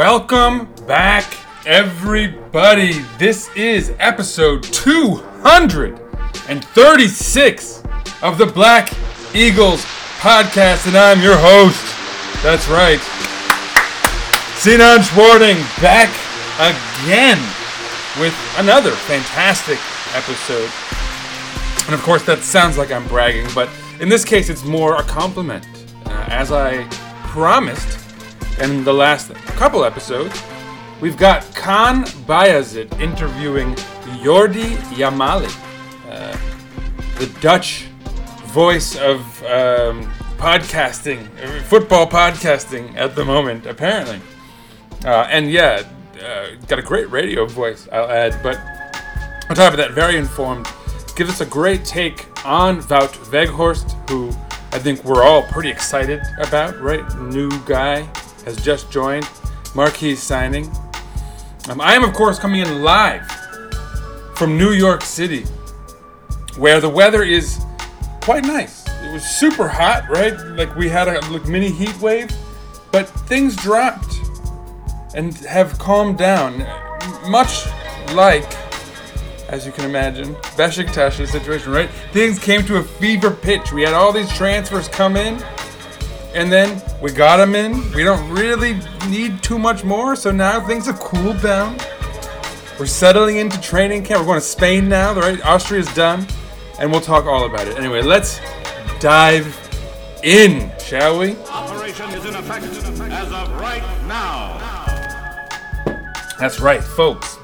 Welcome back, everybody. This is episode 236 of the Black Eagles podcast, and I'm your host. That's right, Sinan Schwarting back again with another fantastic episode. And of course, that sounds like I'm bragging, but in this case, it's more a compliment. Uh, as I promised in the last couple episodes, we've got Kaan Bayazit interviewing Yordi Yamali, uh, the Dutch voice of um, podcasting, football podcasting at the moment, apparently. Uh, and yeah, uh, got a great radio voice, I'll add, but on top of that, very informed. Gives us a great take on Wout Weghorst, who I think we're all pretty excited about, right? New guy has just joined. Marquis signing. Um, I am, of course, coming in live from New York City, where the weather is quite nice. It was super hot, right? Like we had a like, mini heat wave, but things dropped and have calmed down, much like as you can imagine, Besiktas's situation, right? Things came to a fever pitch. We had all these transfers come in, and then we got them in. We don't really need too much more, so now things have cooled down. We're settling into training camp. We're going to Spain now, The right? Austria's done, and we'll talk all about it. Anyway, let's dive in, shall we? Operation is in effect as of right now. That's right, folks.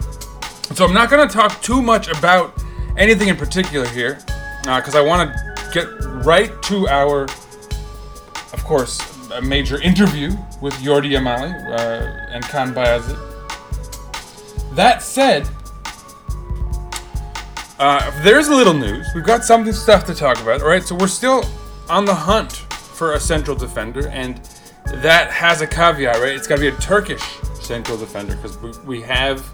So I'm not going to talk too much about anything in particular here, uh, because I want to get right to our, of course, a major interview with Yordi Yamali uh, and Kaan Bayazit. That said, uh, there's a little news. We've got something stuff to talk about, all right? So we're still on the hunt for a central defender, and that has a caveat, right? It's got to be a Turkish central defender because we have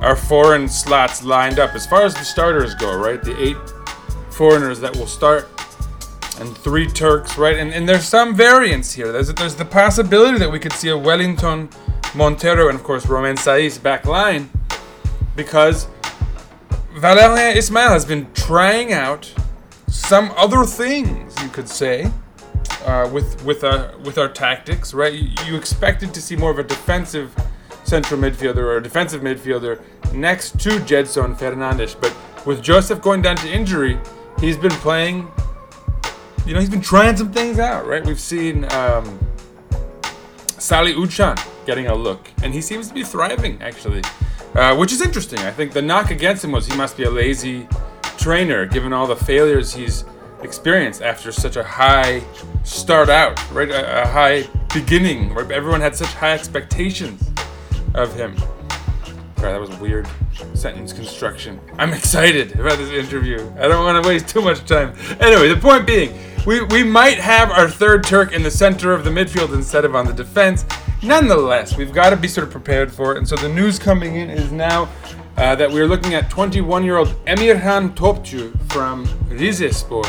our foreign slots lined up as far as the starters go, right? The eight foreigners that will start and three Turks, right? And, and there's some variance here. There's, there's the possibility that we could see a Welinton, Montero, and of course Romain Saïss back line because Valérien Ismaël has been trying out some other things, you could say, uh, with with our with our tactics, right? You, you expected to see more of a defensive central midfielder or a defensive midfielder next to Gedson Fernandes, but with Joseph going down to injury, he's been playing. You know, he's been trying some things out, right? We've seen um, Salih Uçan getting a look, and he seems to be thriving actually, uh, which is interesting. I think the knock against him was he must be a lazy trainer, given all the failures he's experienced after such a high start out, right? A, a high beginning, where everyone had such high expectations of him. Sorry, that was weird sentence construction. I'm excited about this interview. I don't want to waste too much time. Anyway, the point being, we, we might have our third Turk in the center of the midfield instead of on the defense. Nonetheless, we've got to be sort of prepared for it. And so the news coming in is now uh, that we're looking at 21-year-old Emirhan Topçu from Rizespor.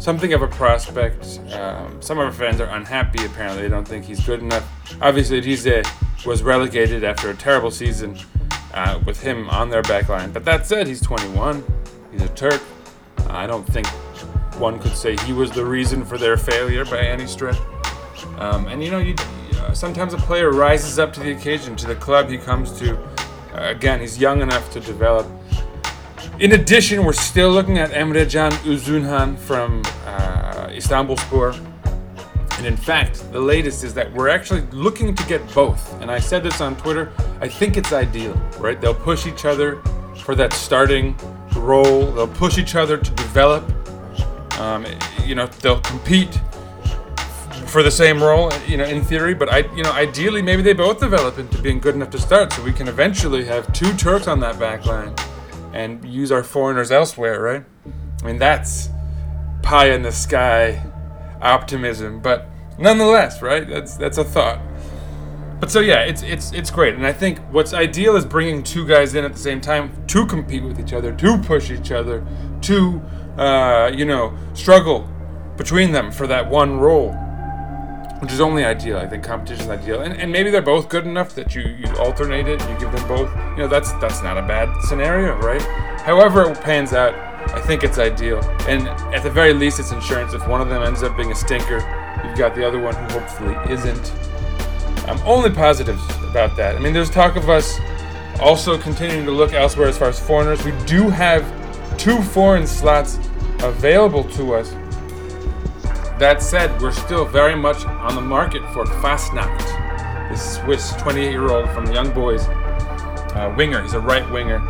Something of a prospect. Um, some of our fans are unhappy. Apparently, they don't think he's good enough. Obviously, Rize was relegated after a terrible season uh, with him on their back line. But that said, he's 21. He's a Turk. I don't think one could say he was the reason for their failure by any stretch. Um, and you know, you, uh, sometimes a player rises up to the occasion, to the club he comes to. Uh, again, he's young enough to develop. In addition, we're still looking at Emrecan Uzunhan from uh, Istanbulspor. And in fact, the latest is that we're actually looking to get both. And I said this on Twitter. I think it's ideal, right? They'll push each other for that starting role. They'll push each other to develop. Um, you know, they'll compete for the same role, you know, in theory. But I, you know, ideally, maybe they both develop into being good enough to start, so we can eventually have two Turks on that back line and use our foreigners elsewhere, right? I mean, that's pie in the sky optimism, but nonetheless, right? That's that's a thought. But so yeah, it's it's it's great, and I think what's ideal is bringing two guys in at the same time to compete with each other, to push each other, to uh, you know struggle between them for that one role, which is only ideal. I think competition is ideal, and, and maybe they're both good enough that you you alternate it, you give them both. You know, that's that's not a bad scenario, right? However it pans out, I think it's ideal, and at the very least, it's insurance. If one of them ends up being a stinker, you've got the other one who hopefully isn't. I'm only positive about that. I mean, there's talk of us also continuing to look elsewhere as far as foreigners. We do have two foreign slots available to us. That said, we're still very much on the market for Fassnacht, this Swiss 28 year old from the Young Boys uh, winger. He's a right winger.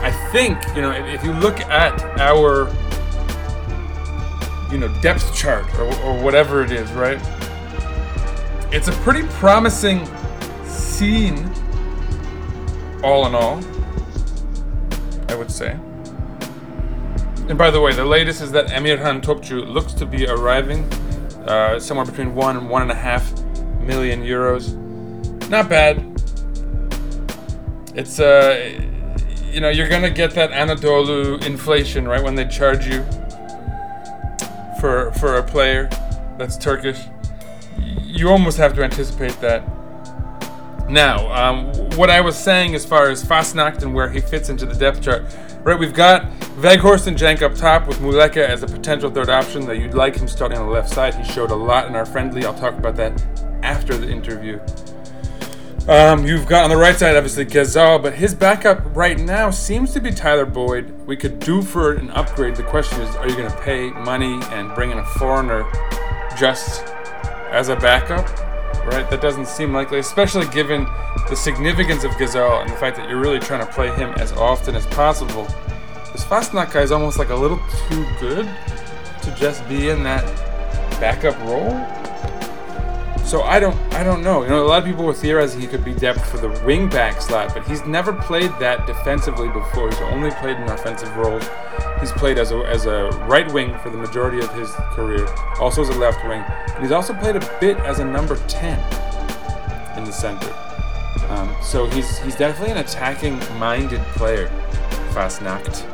I think, you know, if, you look at our, you know, depth chart or, or whatever it is, right? It's a pretty promising scene, all in all, I would say. And by the way, the latest is that Emirhan Topçu looks to be arriving uh, somewhere between one and one and a half million euros. Not bad. It's uh, you know, you're gonna get that Anadolu inflation right when they charge you for for a player that's Turkish. You almost have to anticipate that. Now, um, what I was saying as far as Fassnacht and where he fits into the depth chart, right? We've got Weghorst and Cenk up top with Muleka as a potential third option. That you'd like him starting on the left side. He showed a lot in our friendly. I'll talk about that after the interview. Um, you've got on the right side, obviously, Ghezzal, but his backup right now seems to be Tyler Boyd. We could do for an upgrade. The question is, are you going to pay money and bring in a foreigner just as a backup? Right? That doesn't seem likely, especially given the significance of Ghezzal and the fact that you're really trying to play him as often as possible. This Fassnacht guy is almost like a little too good to just be in that backup role. So I don't, I don't know. You know, a lot of people were theorizing he could be depth for the wing back slot, but he's never played that defensively before. He's only played in offensive roles. He's played as a as a right wing for the majority of his career, also as a left wing, and he's also played a bit as a number ten in the center. Um, so he's he's definitely an attacking-minded player, Fassnacht.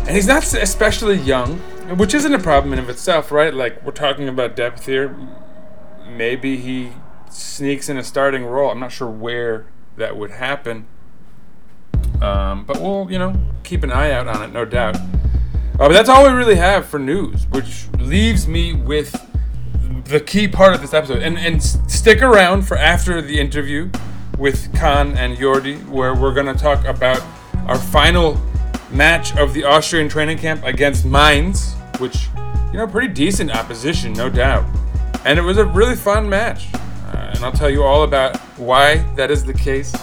And he's not especially young, which isn't a problem in of itself, right? Like we're talking about depth here maybe he sneaks in a starting role. I'm not sure where that would happen. Um, but we'll, you know, keep an eye out on it, no doubt. Uh, but that's all we really have for news, which leaves me with the key part of this episode. And, and stick around for after the interview with Kaan and Yordi, where we're going to talk about our final match of the Austrian training camp against Mainz, which, you know, pretty decent opposition, no doubt. And it was a really fun match. Uh, and I'll tell you all about why that is the case.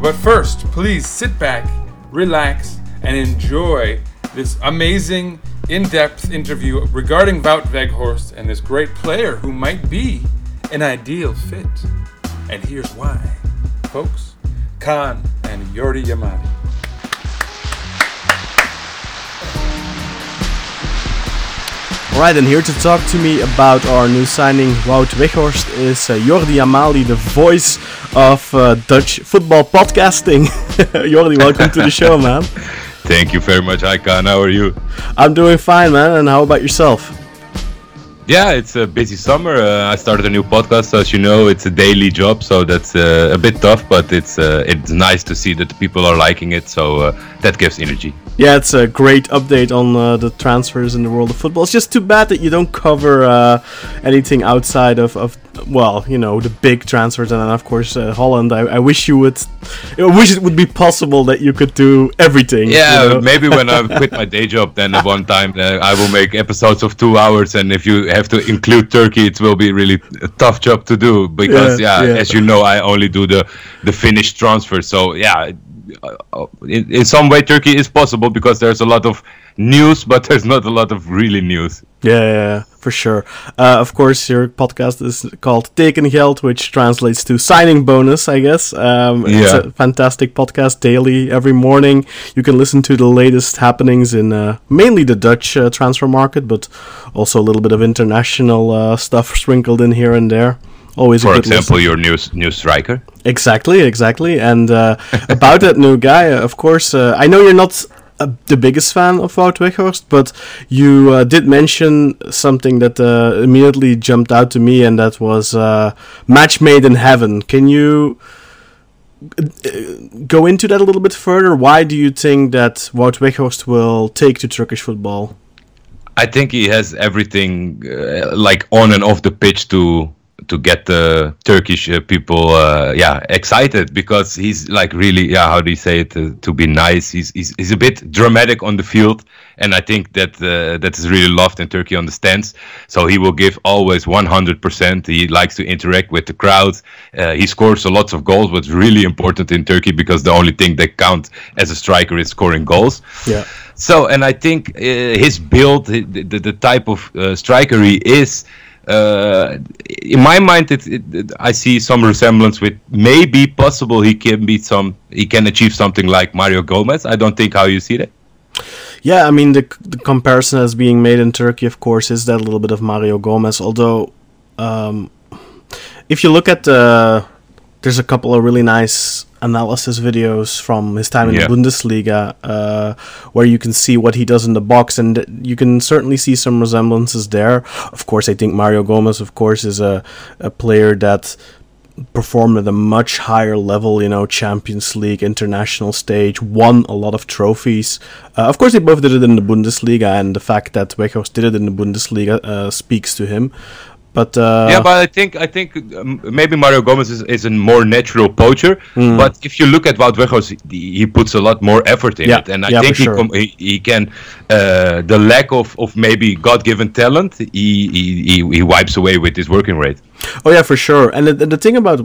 But first, please sit back, relax, and enjoy this amazing, in depth interview regarding Wout and this great player who might be an ideal fit. And here's why. Folks, Kaan and Yordi Yamali. Alright, and here to talk to me about our new signing, Wout Weghorst, is uh, Yordi Yamali, the voice of uh, Dutch football podcasting. Yordi, welcome to the show, man. Thank you very much, Icon. How are you? I'm doing fine, man. And how about yourself? Yeah, it's a busy summer. Uh, I started a new podcast, as you know. It's a daily job, so that's uh, a bit tough, but it's uh, it's nice to see that people are liking it. So uh, that gives energy. Yeah, it's a great update on uh, the transfers in the world of football. It's just too bad that you don't cover uh, anything outside of, of, well, you know, the big transfers, and then of course uh, Holland. I, I wish you would, I wish it would be possible that you could do everything. Yeah, you know? maybe when I quit my day job, then at one time uh, I will make episodes of two hours, and if you have to include Turkey, it will be really a tough job to do because, Yeah, yeah, yeah. as you know, I only do the the finished transfer. So yeah, in, in some way Turkey is possible because there's a lot of news, but there's not a lot of really news. Yeah, yeah, yeah, for sure. Uh, of course, your podcast is called "Taken Tekengeld, which translates to signing bonus, I guess. Um, It's a fantastic podcast daily, every morning. You can listen to the latest happenings in uh, mainly the Dutch uh, transfer market, but also a little bit of international uh, stuff sprinkled in here and there. Always a For good example, listen. your new new striker. Exactly, exactly. And uh, about that new guy, uh, of course, uh, I know you're not uh, the biggest fan of Wout Weghorst, but you uh, did mention something that uh, immediately jumped out to me, and that was uh, match made in heaven. Can you uh, go into that a little bit further? Why do you think that Wout Weghorst will take to Turkish football? I think he has everything uh, like on and off the pitch to to get the Turkish uh, people uh, yeah excited because he's like really yeah how do you say it uh, to be nice. He's, he's he's a bit dramatic on the field and I think that uh, that is really loved in Turkey on the stands so he will give always 100% he likes to interact with the crowd uh, he scores a lot of goals what's really important in Turkey because the only thing that count as a striker is scoring goals. Yeah. so, and I think uh, his build, the, the, the type of uh, striker he is, uh, in my mind, it, it, it- I see some resemblance with maybe possible he can be some, he can achieve something like Mario Gomez. I don't think how you see that. Yeah, I mean the the comparison as being made in Turkey, of course, is that a little bit of Mario Gomez. Although, um, if you look at the, there's a couple of really nice analysis videos from his time in Yeah. the Bundesliga, uh, where you can see what he does in the box, and you can certainly see some resemblances there. Of course, I think Mario Gomez, of course, is a a player that performed at a much higher level, you know, Champions League, international stage, won a lot of trophies. Uh, of course, they both did it in the Bundesliga, and the fact that Weghorst did it in the Bundesliga uh, speaks to him. But uh, yeah, but I think I think um, maybe Mario Gomez is, is a more natural poacher. Hmm. But if you look at Wout Weghorst, he, he puts a lot more effort in Yeah, it, and I yeah, think he, sure. com- he he can uh, the lack of, of maybe God given talent he, he he he wipes away with his working rate. Oh yeah, for sure. And the, the thing about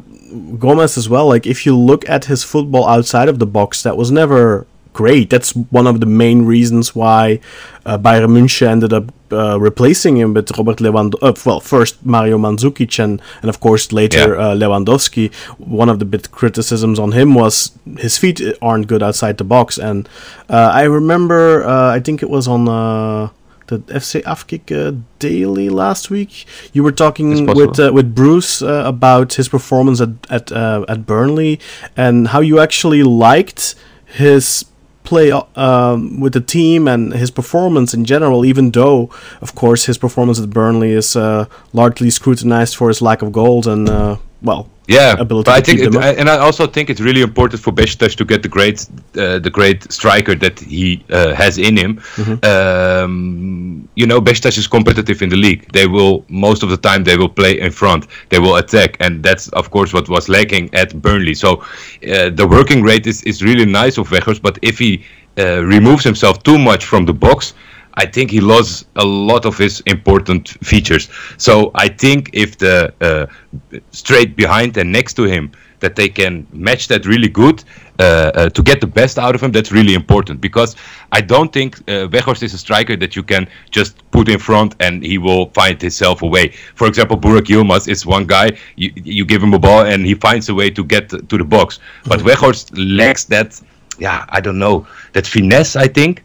Gomez as well, like if you look at his football outside of the box, that was never great. That's one of the main reasons why uh, Bayern München ended up uh, replacing him with Robert Lewandowski. Uh, well, first Mario Mandzukic and, and of course later Yeah. uh, Lewandowski. One of the bit criticisms on him was his feet aren't good outside the box. And uh, I remember, uh, I think it was on. Uh, the FC Afkik uh, Daily last week. You were talking with uh, with Bruce uh, about his performance at at uh, at Burnley and how you actually liked his play uh, um, with the team and his performance in general. Even though, of course, his performance at Burnley is uh, largely scrutinized for his lack of goals and uh, well, Yeah, ability but I think, it, and I also think it's really important for Besiktas to get the great, uh, the great striker that he uh, has in him. Mm-hmm. Um, you know, Besiktas is competitive in the league. They will most of the time they will play in front. They will attack, and that's of course what was lacking at Burnley. So uh, the working rate is, is really nice of Weghorst, but if he uh, removes himself too much from the box. I think he lost a lot of his important features. So I think if the uh, straight behind and next to him that they can match that really good uh, uh, to get the best out of him, that's really important because I don't think uh, Weghorst is a striker that you can just put in front and he will find himself a way. For example, Burak Yilmaz is one guy you, you give him a ball and he finds a way to get to the box, but Weghorst lacks that. Yeah, I don't know that finesse. I think.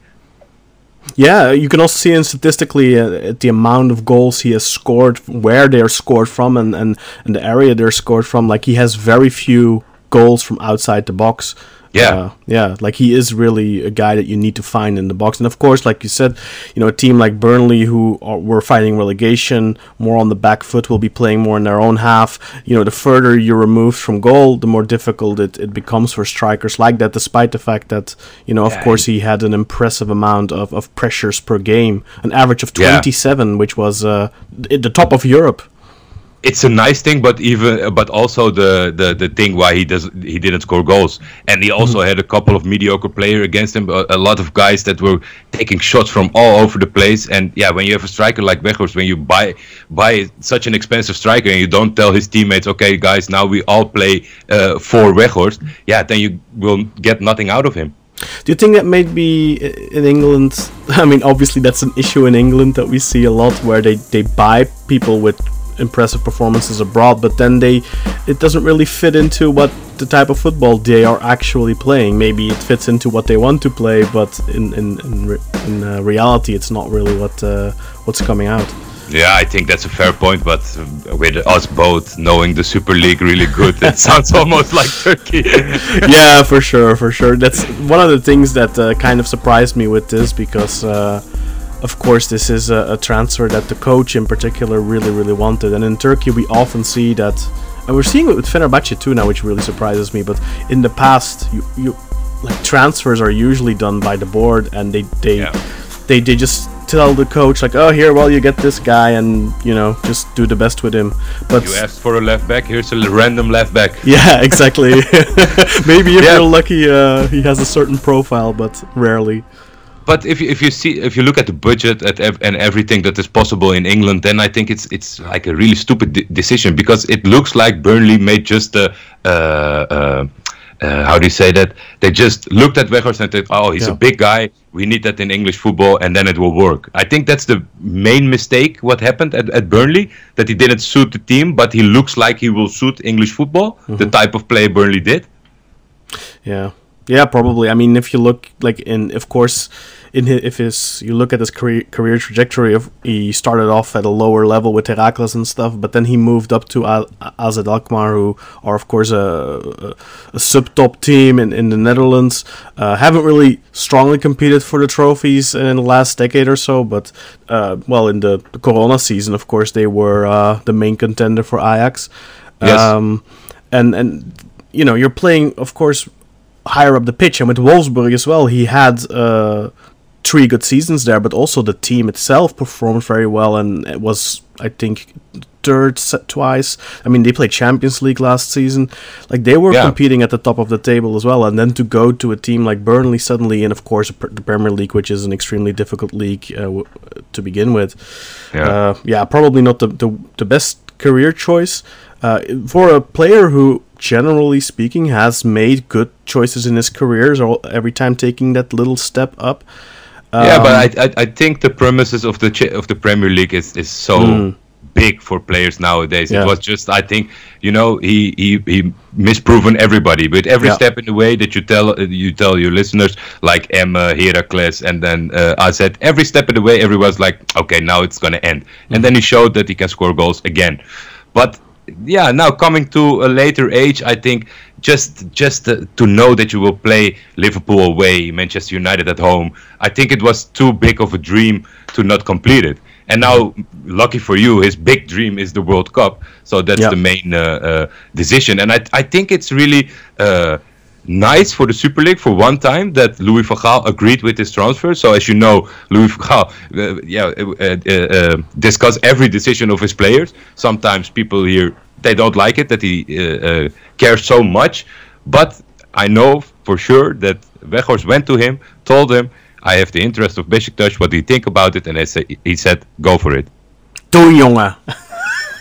Yeah, you can also see in statistically uh, the amount of goals he has scored, where they're scored from, and, and, and the area they're scored from. Like he has very few goals from outside the box. Yeah. Uh, yeah, like he is really a guy that you need to find in the box. And of course, like you said, you know, a team like Burnley who are, were fighting relegation, more on the back foot, will be playing more in their own half. You know, the further you're removed from goal, the more difficult it, it becomes for strikers like that, despite the fact that, you know, of Yeah, course, he had an impressive amount of, of pressures per game, an average of Yeah. 27, which was uh, at the top of Europe. It's a nice thing, but even but also the, the, the thing why he does he didn't score goals, and he also had a couple of mediocre player against him, a, a lot of guys that were taking shots from all over the place, and yeah, when you have a striker like Weghorst, when you buy buy such an expensive striker and you don't tell his teammates, okay, guys, now we all play uh, for Weghorst, yeah, then you will get nothing out of him. Do you think that maybe in England? I mean, obviously that's an issue in England that we see a lot, where they they buy people with impressive performances abroad, but then they it doesn't really fit into what the type of football they are actually playing. Maybe it fits into what they want to play, but in in in, re- in uh, reality, it's not really what uh, what's coming out. Yeah, I think that's a fair point, but with us both knowing the Super League really good, it sounds almost like Turkey. yeah, for sure, for sure. That's one of the things that uh, kind of surprised me with this because, uh, of course, this is a, a, transfer that the coach in particular really, really wanted. And in Turkey, we often see that, and we're seeing it with Fenerbahce too now, which really surprises me. But in the past, you, you like transfers are usually done by the board, and they they yeah. they, they just tell the coach like, oh, here, well, you get this guy, and you know, just do the best with him. But you asked for a left back. Here's a random left back. Yeah, exactly. Maybe if yeah. you're lucky, uh, he has a certain profile, but rarely. But if you, if you see if you look at the budget at ev- and everything that is possible in England, then I think it's it's like a really stupid de- decision because it looks like Burnley made just a. Uh, uh, uh, how do you say that? They just looked at Weghorst and said, "Oh, he's yeah. a big guy. We need that in English football, and then it will work." I think that's the main mistake. What happened at, at Burnley that he didn't suit the team, but he looks like he will suit English football, mm-hmm. the type of play Burnley did. Yeah, yeah, probably. I mean, if you look like in, of course in his, if his you look at his career, career trajectory of he started off at a lower level with Heracles and stuff, but then he moved up to Al- AZ Alkmaar, who are of course a, a, a sub top team in, in the Netherlands. Uh, haven't really strongly competed for the trophies in the last decade or so, but uh, well, in the, the, Corona season, of course, they were uh, the main contender for Ajax. Yes. Um, and and you know you're playing, of course, higher up the pitch, and with Wolfsburg as well, he had uh, three good seasons there, but also the team itself performed very well, and it was, I think, third set twice. I mean, they played Champions League last season. Like they were yeah. competing at the top of the table as well, and then to go to a team like Burnley suddenly, and of course the Premier League, which is an extremely difficult league uh, w- to begin with. Yeah, uh, yeah, probably not the, the the best career choice uh, for a player who generally speaking has made good choices in his career so every time taking that little step up um, yeah, but I, I, I think the premises of the of the Premier League is is so mm. big for players nowadays. Yeah. It was just I think you know he he he misproven everybody with every yeah. step in the way that you tell you tell your listeners like Emmen, Heracles, and then uh, I said every step of the way everyone's like okay now it's gonna end, mm. and then he showed that he can score goals again, but yeah, now coming to a later age, I think just just uh, to know that you will play Liverpool away, Manchester United at home, I think it was too big of a dream to not complete it. And now, lucky for you, his big dream is the World Cup. So that's the main uh, uh, decision. And I I think it's really uh, nice for the Super League for one time that Louis van agreed with this transfer. So as you know, Louis van uh, yeah, uh, uh, uh, discuss every decision of his players. Sometimes people here they don't like it that he uh, uh, cares so much, but I know for sure that Weghorst went to him, told him, "I have the interest of Besiktas. What do you think about it?" And he said, "Go for it." Doe jongen.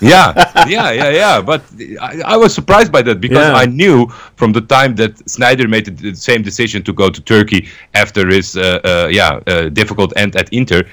Yeah, yeah, yeah, yeah. But I, I was surprised by that because yeah. I knew from the time that Sneijder made the same decision to go to Turkey after his uh, uh, yeah uh, difficult end at Inter.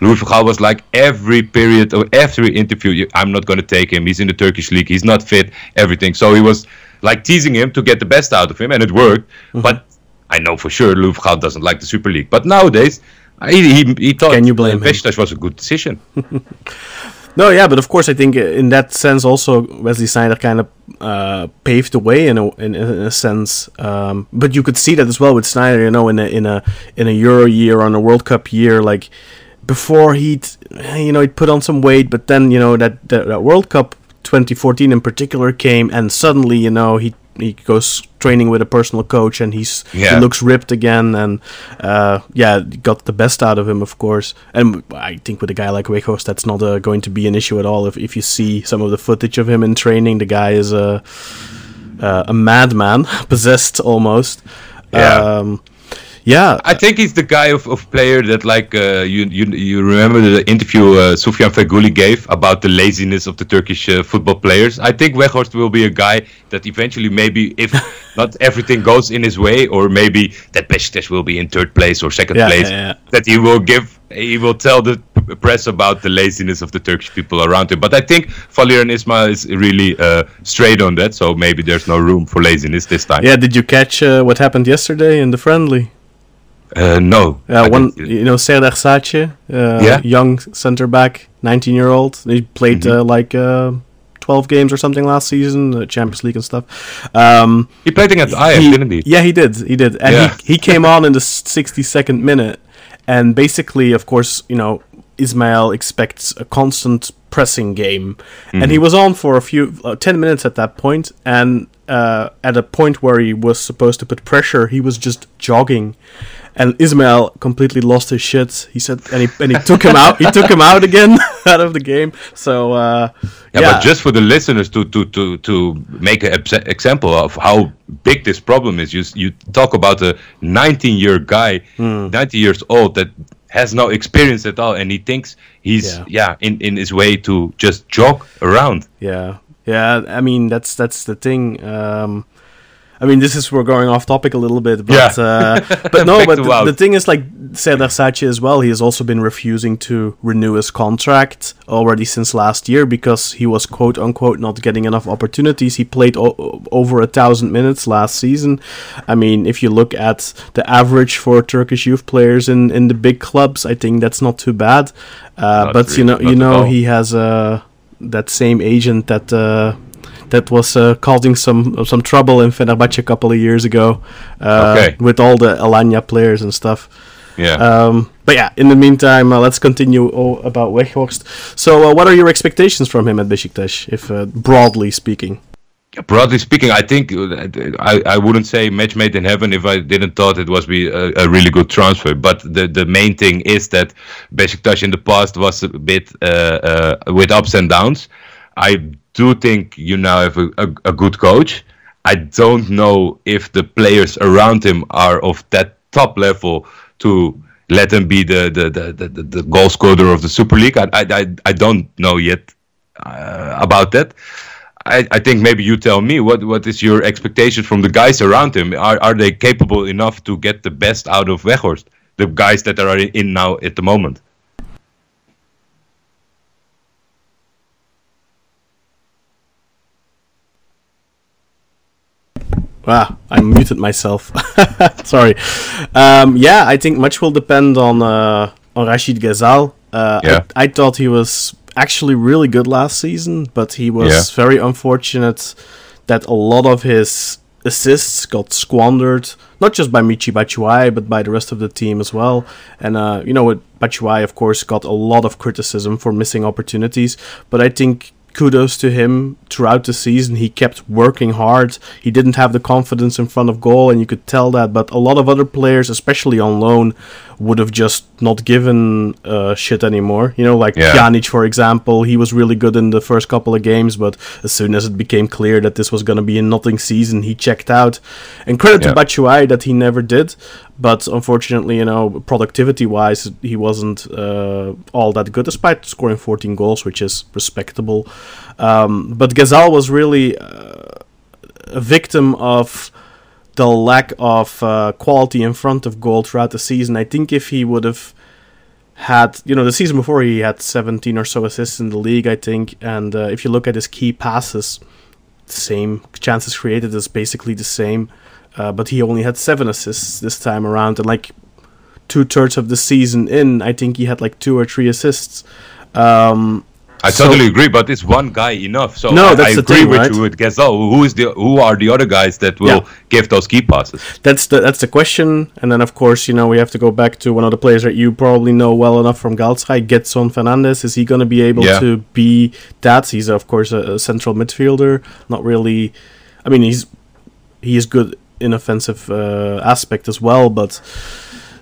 Louis van Gaal was like every period or every interview, I'm not going to take him. He's in the Turkish league. He's not fit. Everything. So he was like teasing him to get the best out of him, and it worked. Mm-hmm. But I know for sure Louis van Gaal doesn't like the Super League. But nowadays, he, he, he thought Can you blame Besiktas was a good decision. No, yeah, but of course, I think in that sense, also Wesley Sneijder kind of uh, paved the way in a in, in a sense. Um, but you could see that as well with Sneijder, you know, in a in a in a Euro year or in a World Cup year, like before he'd you know he'd put on some weight, but then you know that that, that World Cup 2014 in particular came, and suddenly you know he he goes training with a personal coach, and he's Yeah. he looks ripped again, and uh, yeah, got the best out of him, of course. And I think with a guy like Weghorst, that's not uh, going to be an issue at all. If if you see some of the footage of him in training, the guy is a uh, a madman, possessed almost. Yeah. Um, yeah, I think he's the guy of, of player that like uh, you you you remember the interview uh, Sofiane Feghouli gave about the laziness of the Turkish uh, football players. I think Weghorst will be a guy that eventually maybe if not everything goes in his way or maybe that Besiktas will be in third place or second Yeah, place yeah, yeah. that he will give he will tell the press about the laziness of the Turkish people around him. But I think Valérien Ismaël is really uh, straight on that, so maybe there's no room for laziness this time. yeah. Did you catch uh, what happened yesterday in the friendly? Uh, no. Uh, I one, you know, Serdar Saatçı, uh, Yeah. young center back, 19 year old. He played Mm-hmm. uh, like uh, 12 games or something last season, uh, Champions League and stuff. Um, He played against Ajax, didn't he? Yeah, he did. He did, and Yeah. he he came on in the 62nd minute, and basically, of course, you know, Ismaël expects a constant pressing game, and he Mm-hmm. was on for a few uh, 10 minutes at that point, and uh, at a point where he was supposed to put pressure, he was just jogging. And Ismaël completely lost his shit. He said, and he and he took him out. He took him out again out of the game. So uh, Yeah, but just for the listeners to to to to make an example of how big this problem is, you you talk about a 19 year guy, Hmm. 90 years old that has no experience at all, and he thinks he's Yeah. yeah, in in his way to just jog around. Yeah, yeah. I mean, that's that's the thing. Um, I mean, this is we're going off topic a little bit, but Yeah. uh, but no. But the, the thing is, like Serdar Saatçı as well, he has also been refusing to renew his contract already since last year because he was quote unquote not getting enough opportunities. He played o- over a thousand minutes last season. I mean, if you look at the average for Turkish youth players in in the big clubs, I think that's not too bad. Uh, Not but you know, you know, he has uh, that same agent that uh, that was uh, causing some some trouble in Fenerbahce a couple of years ago uh, Okay. with all the Alanya players and stuff. Yeah. Um, but yeah, in the meantime, uh, let's continue about Weghorst. So, uh, what are your expectations from him at Besiktas, if uh, broadly speaking? Broadly speaking, I think I, I wouldn't say match made in heaven if I didn't thought it was be a, a really good transfer. But the, the main thing is that Besiktas in the past was a bit uh, uh, with ups and downs. I do think you now have a, a, a good coach. I don't know if the players around him are of that top level to let him be the the, the, the, the, goal scorer of the Super League. I I, I, don't know yet uh, about that. I, I think maybe you tell me what what is your expectation from the guys around him? Are are they capable enough to get the best out of Weghorst? The guys that are in now at the moment. Ah, I muted myself. Sorry. Um, yeah, I think much will depend on uh, on Rachid Ghezzal. Uh, Yeah. I, I thought he was actually really good last season, but he was Yeah. very unfortunate that a lot of his assists got squandered, not just by Michi Batshuayi, but by the rest of the team as well. And uh, you know, what Batshuayi, of course, got a lot of criticism for missing opportunities, but I think kudos to him throughout the season. He kept working hard. He didn't have the confidence in front of goal, and you could tell that. But a lot of other players, especially on loan, would have just not given uh, shit anymore. You know, like Yeah. Pjanic, for example. He was really good in the first couple of games, but as soon as it became clear that this was going to be a nothing season, he checked out. And credit Yeah. to Batshuayi that he never did. But unfortunately, you know, productivity wise, he wasn't uh, all that good, despite scoring 14 goals, which is respectable. Um, but Ghezzal was really uh, a victim of the lack of uh, quality in front of goal throughout the season. I think if he would have had, you know, the season before he had 17 or so assists in the league, I think. And uh, if you look at his key passes, the same chances created is basically the same. Uh, but he only had seven assists this time around, and like two thirds of the season in, I think he had like two or three assists. Um, I So- totally agree, but it's one guy enough? So No, I, that's I the agree thing, with right? you with Ghezzal. Who is the who are the other guys that will Yeah. give those key passes? that's the that's the question. And then of course, you know, we have to go back to one of the players that you probably know well enough from Galatasaray, Gedson Fernandes. Is he going to be able Yeah. to be that? He's of course a, a central midfielder, not really. I mean, he's he is good in offensive uh, aspect as well. But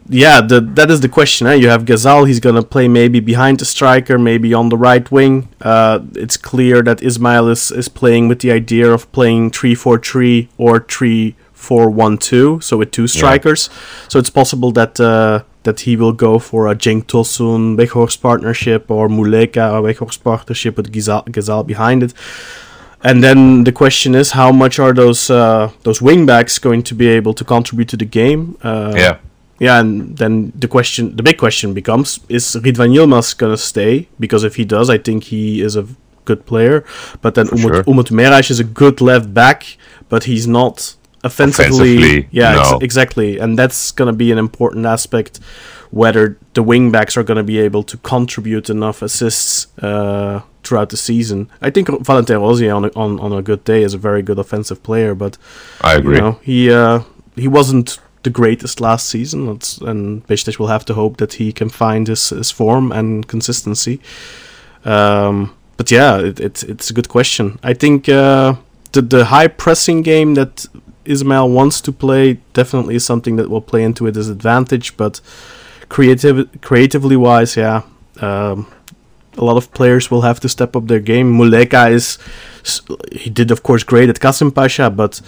yeah, the, that is the question. Eh? You have Ghezzal. He's gonna play maybe behind the striker, maybe on the right wing. Uh, it's clear that Ismaël is, is playing with the idea of playing 3-4-3 or 3-4-1-2, so with two strikers. So it's possible that uh, that he will go for a Cenk Tosun Weghorst partnership or Muleka Weghorst partnership with Ghezzal, Ghezzal behind it. And then the question is, how much are those uh, those wingbacks going to be able to contribute to the game? Uh, Yeah. yeah, and then the question, the big question becomes: Is Ridvan Yilmaz gonna stay? Because if he does, I think he is a good player. But then Umut, sure. Umut Meraş is a good left back, but he's not offensively. Offensively, yeah, ex- exactly, and that's gonna be an important aspect. Whether the wingbacks are gonna be able to contribute enough assists uh, throughout the season. I think Valentin Rosier on a, on on a good day is a very good offensive player, but I agree. you know, he uh, he wasn't the greatest last season, That's, and Besiktas will have to hope that he can find his, his form and consistency. Um, but yeah, it, it's it's a good question. I think uh, the the high pressing game that Ismaël wants to play definitely is something that will play into his advantage. But creative creatively wise, yeah. Um, a lot of players will have to step up their game. Muleka is he did of course great at Kasim Pasha, but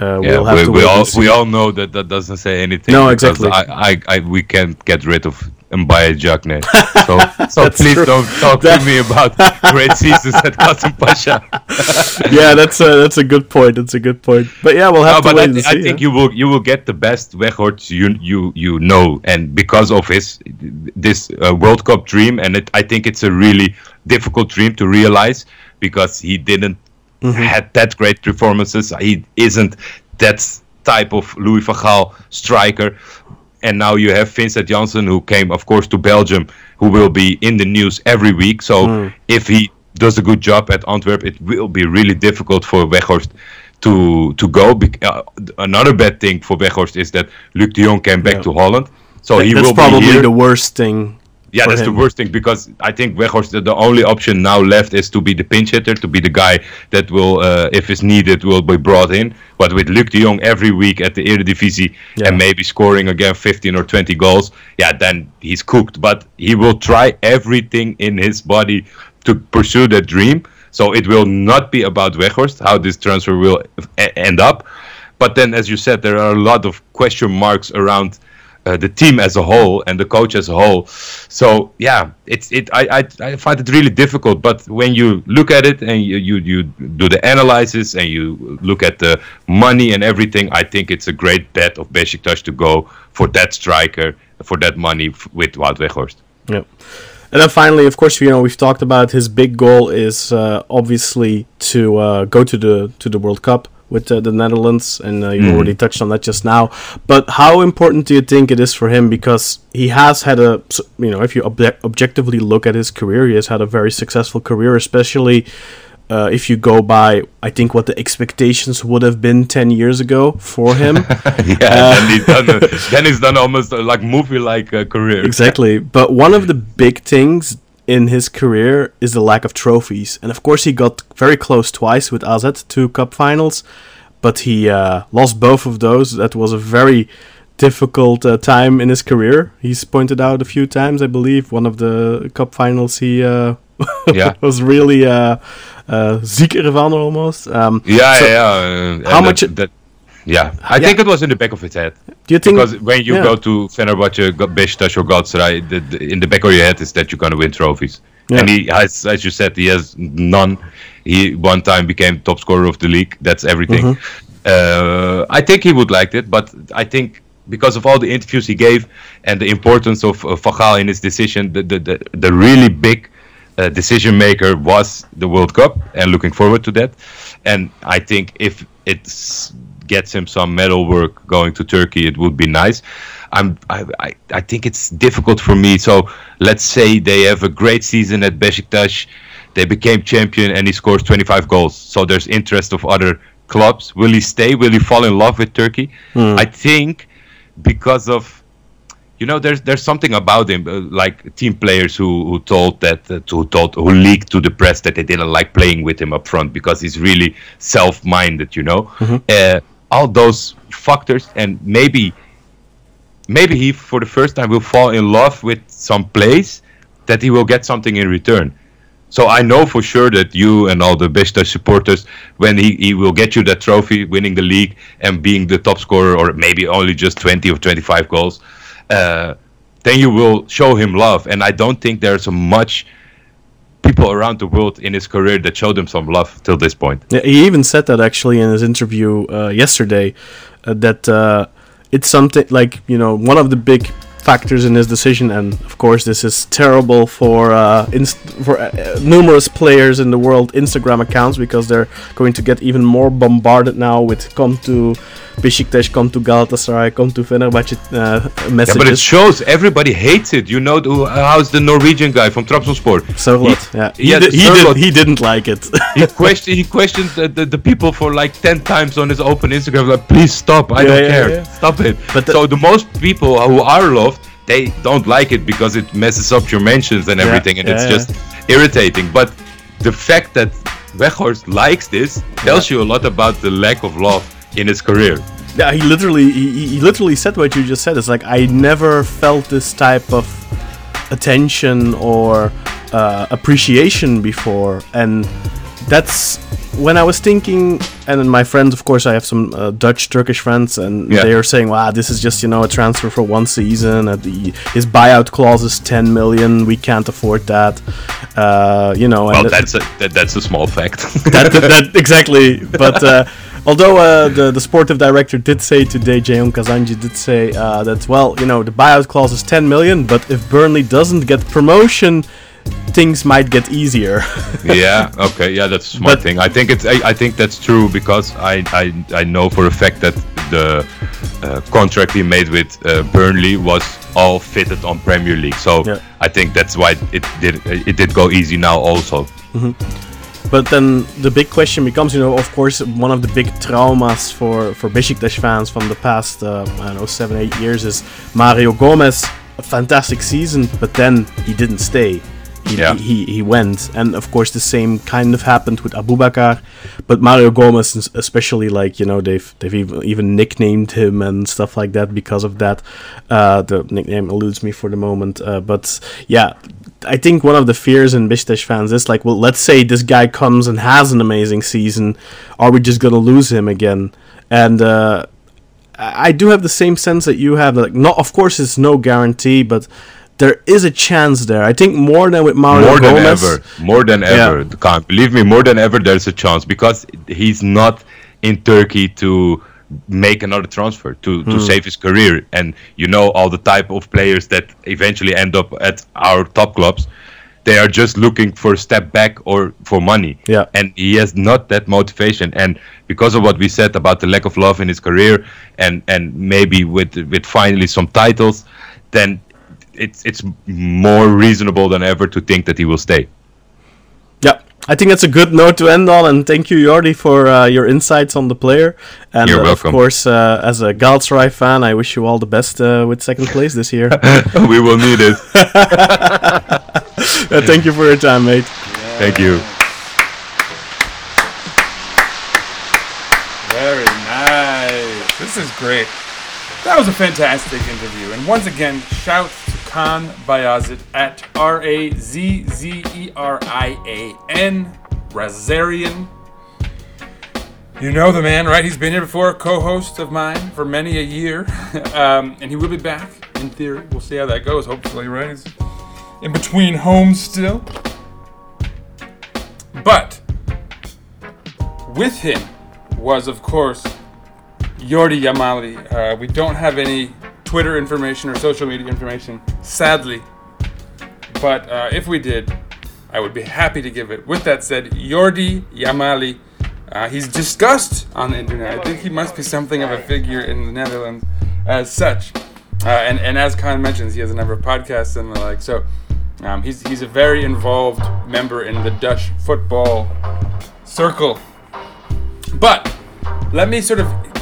uh, Yeah, we'll have we, to we all we all know that that doesn't say anything. No, exactly. I, I, I we can't get rid of Mbaye Diagne. So, so please true. don't talk That- to me about great seasons at Kasim Pasha. yeah, that's a that's a good point. That's a good point. But yeah, we'll have No, to but I, wait and I see. think huh? you will you will get the best Weghorst you you you know, and because of his this uh, World Cup dream, and it, I think it's a really difficult dream to realize because he didn't Mm-hmm. had that great performances. He isn't that type of Louis van Gaal striker. And now you have Vincent Janssen, who came, of course, to Belgium, who will be in the news every week. So Hmm. if he does a good job at Antwerp, it will be really difficult for Weghorst to to go. Bec- uh, another bad thing for Weghorst is that Luuk de Jong came back Yeah. to Holland, so he that's will probably be the worst thing. Yeah, that's him. the worst thing because I think Weghorst the, the only option now left is to be the pinch hitter, to be the guy that will, uh, if it's needed, will be brought in. But with Luuk de Jong every week at the Eredivisie Yeah. and maybe scoring again 15 or 20 goals, yeah, then he's cooked. But he will try everything in his body to pursue that dream. So it will not be about Weghorst how this transfer will e- end up. But then, as you said, there are a lot of question marks around uh, the team as a whole and the coach as a whole. So yeah, it's it. I, I I find it really difficult. But when you look at it and you you, you do the analysis and you look at the money and everything, I think it's a great bet of Besiktas to go for that striker for that money with Wout Weghorst. Yeah. And then finally, of course, you know we've talked about his big goal is uh, obviously to uh, go to the to the World Cup with uh, the Netherlands, and uh, you already touched on that just now. But how important do you think it is for him? Because he has had a, you know, if you obje- objectively look at his career, he has had a very successful career, especially. Uh, if you go by, I think what the expectations would have been ten years ago for him, yeah, then he's done. Then he's done almost a, like movie like uh, career. Exactly. But one of the big things in his career is the lack of trophies. And of course, he got very close twice with AZ, two cup finals, but he uh, lost both of those. That was a very difficult uh, time in his career. He's pointed out a few times, I believe. One of the cup finals, he uh, Yeah. was really uh, uh, ziek ervan almost. Um, Yeah, So, yeah. yeah. how that- much- That, yeah, I Yeah. think it was in the back of his head. do you think? Because when you yeah. go to Fenerbahce, Beşiktaş, or Galatasaray, the, the, in the back of your head is that you're gonna win trophies. Yeah. And he has, as you said, he has none. He one time became top scorer of the league. That's everything. Mm-hmm. Uh, I think he would like it, but I think because of all the interviews he gave and the importance of uh, Van in his decision, the the, the, the really big uh, decision maker was the World Cup, and looking forward to that. And I think if it gets him some medal work going to Turkey, it would be nice. I'm, I, I, I think it's difficult for me. So let's say they have a great season at Besiktas, they became champion, and he scores 25 goals. So there's interest of other clubs. Will he stay? Will he fall in love with Turkey? I think because of you know there's there's something about him uh, like team players who who told that uh, who told who leaked to the press that they didn't like playing with him up front because he's really self-minded you know uh, all those factors, and maybe maybe he for the first time will fall in love with some place that he will get something in return. So I know for sure that you and all the Beşiktaş supporters, when he, he will get you that trophy, winning the league and being the top scorer, or maybe only just 20 or 25 goals, uh, then you will show him love. And I don't think there's a much people around the world in his career that showed him some love till this point. Yeah, he even said that actually in his interview uh, yesterday uh, that uh, it's something like you know one of the big factors in his decision, and of course this is terrible for uh, for uh, numerous players in the world Instagram accounts because they're going to get even more bombarded now with come to Besiktas, come to Galatasaray, come to Fenerbahce uh, Yeah, messages. but it shows everybody hates it. You know who- how's the Norwegian guy from Trabzonspor? Sørloth, yeah, he, yeah, did, he, did, he didn't like it. he questioned he questioned the, the, the people for like 10 times on his open instagram like please stop i Yeah, don't yeah, care yeah. stop it But the- so the most people who are loved they don't like it because it messes up your mentions and Yeah, everything and yeah, it's yeah. just irritating but the fact that Weghorst likes this tells you a lot about the lack of love in his career Yeah, he literally he, he- literally said what you just said. It's like I never felt this type of attention or uh, appreciation before, and that's when I was thinking. And my friends, of course, I have some uh, Dutch, Turkish friends, and Yeah. they are saying, "Wow, this is just you know a transfer for one season. Uh, the, his buyout clause is 10 million. We can't afford that." Uh, you know, well and that's a that, that's a small fact that, that, exactly. But uh, although uh, the the sportive director did say today, Ceyhun Kazancı did say uh, that well, you know, the buyout clause is 10 million, but if Burnley doesn't get promotion, things might get easier. yeah okay yeah that's a smart But- thing i think it's I, I think that's true because I, I i know for a fact that the uh, contract he made with uh, burnley was all fitted on premier league so Yeah. i think that's why it did it did go easy now also But then the big question becomes, you know, of course, one of the big traumas for for Besiktas fans from the past, uh, I don't know, seven, eight years is Mario Gomez. A fantastic season, but then he didn't stay. He, Yeah. he, he went, and of course the same kind of happened with Aboubakar, but Mario Gomez, especially like you know they've they've even, even nicknamed him and stuff like that because of that. Uh, the nickname eludes me for the moment, uh, but yeah, I think one of the fears in Besiktas fans is like, well, let's say this guy comes and has an amazing season, are we just gonna lose him again? And uh, I I do have the same sense that you have. Like, not of course, it's no guarantee, but there is a chance there. I think more than with Mario more than Gomez. ever more than Yeah. ever can't believe me more than ever there's a chance because he's not in turkey to make another transfer to, to hmm. save his career and you know all the type of players that eventually end up at our top clubs they are just looking for a step back or for money Yeah. and he has not that motivation and because of what we said about the lack of love in his career and and maybe with with finally some titles then it's it's more reasonable than ever to think that he will stay Yeah, I think that's a good note to end on, and thank you, Yordi, for uh, your insights on the player. And You're uh, welcome. of course, uh, as a Galatasaray fan, I wish you all the best uh, with second place this year. we will need it thank you for your time, mate. thank you Very nice. This is great. That was a fantastic interview. And once again, shout to Kaan Bayazit at R A Z Z E R I A N, Razzerian. You know the man, right? He's been here before, co host of mine for many a year. um, and he will be back, in theory. We'll see how that goes, hopefully, right? He's in between homes still. But with him was, of course, Yordi Yamali. Uh, we don't have any Twitter information or social media information, sadly. But uh, if we did, I would be happy to give it. With that said, Yordi Yamali, uh, he's discussed on the internet. I think he must be something of a figure in the Netherlands as such. Uh, and, and as Kaan mentions, he has a number of podcasts and the like. So um, he's, he's a very involved member in the Dutch football circle. But let me sort of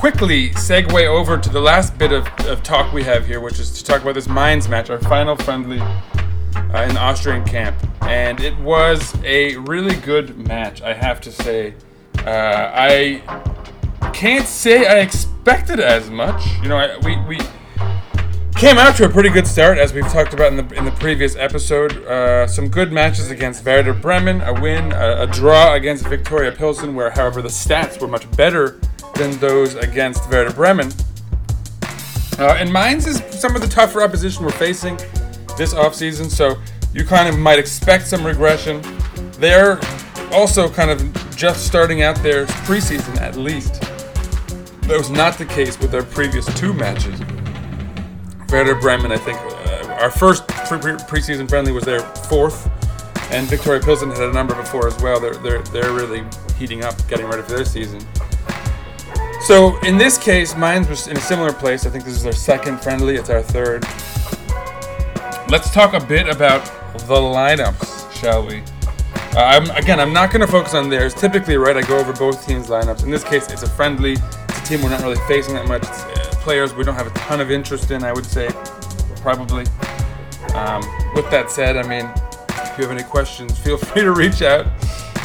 quickly segue over to the last bit of, of talk we have here, which is to talk about this Mainz match, our final friendly uh, in Austrian camp. And it was a really good match, I have to say. Uh, I can't say I expected as much. You know, I, we we came out to a pretty good start, as we've talked about in the in the previous episode. Uh, some good matches against Werder Bremen, a win, a, a draw against Viktoria Pilsen, where however the stats were much better than those against Werder Bremen. Uh, and Mainz is some of the tougher opposition we're facing this offseason, so you kind of might expect some regression. They're also kind of just starting out their preseason at least. That was not the case with their previous two matches. Werder Bremen, I think, uh, our first pre- pre- preseason friendly was their fourth, and Viktoria Pilsen had a number before as well. They're, they're, they're really heating up, getting ready for their season. So in this case, mine was in a similar place. I think this is our second friendly. It's our third. Let's talk a bit about the lineups, shall we? Uh, I'm, again, I'm not going to focus on theirs. Typically, right, I go over both teams' lineups. In this case, it's a friendly. It's a team we're not really facing that much. It's, players we don't have a ton of interest in, I would say, probably. Um, with that said, I mean, if you have any questions, feel free to reach out.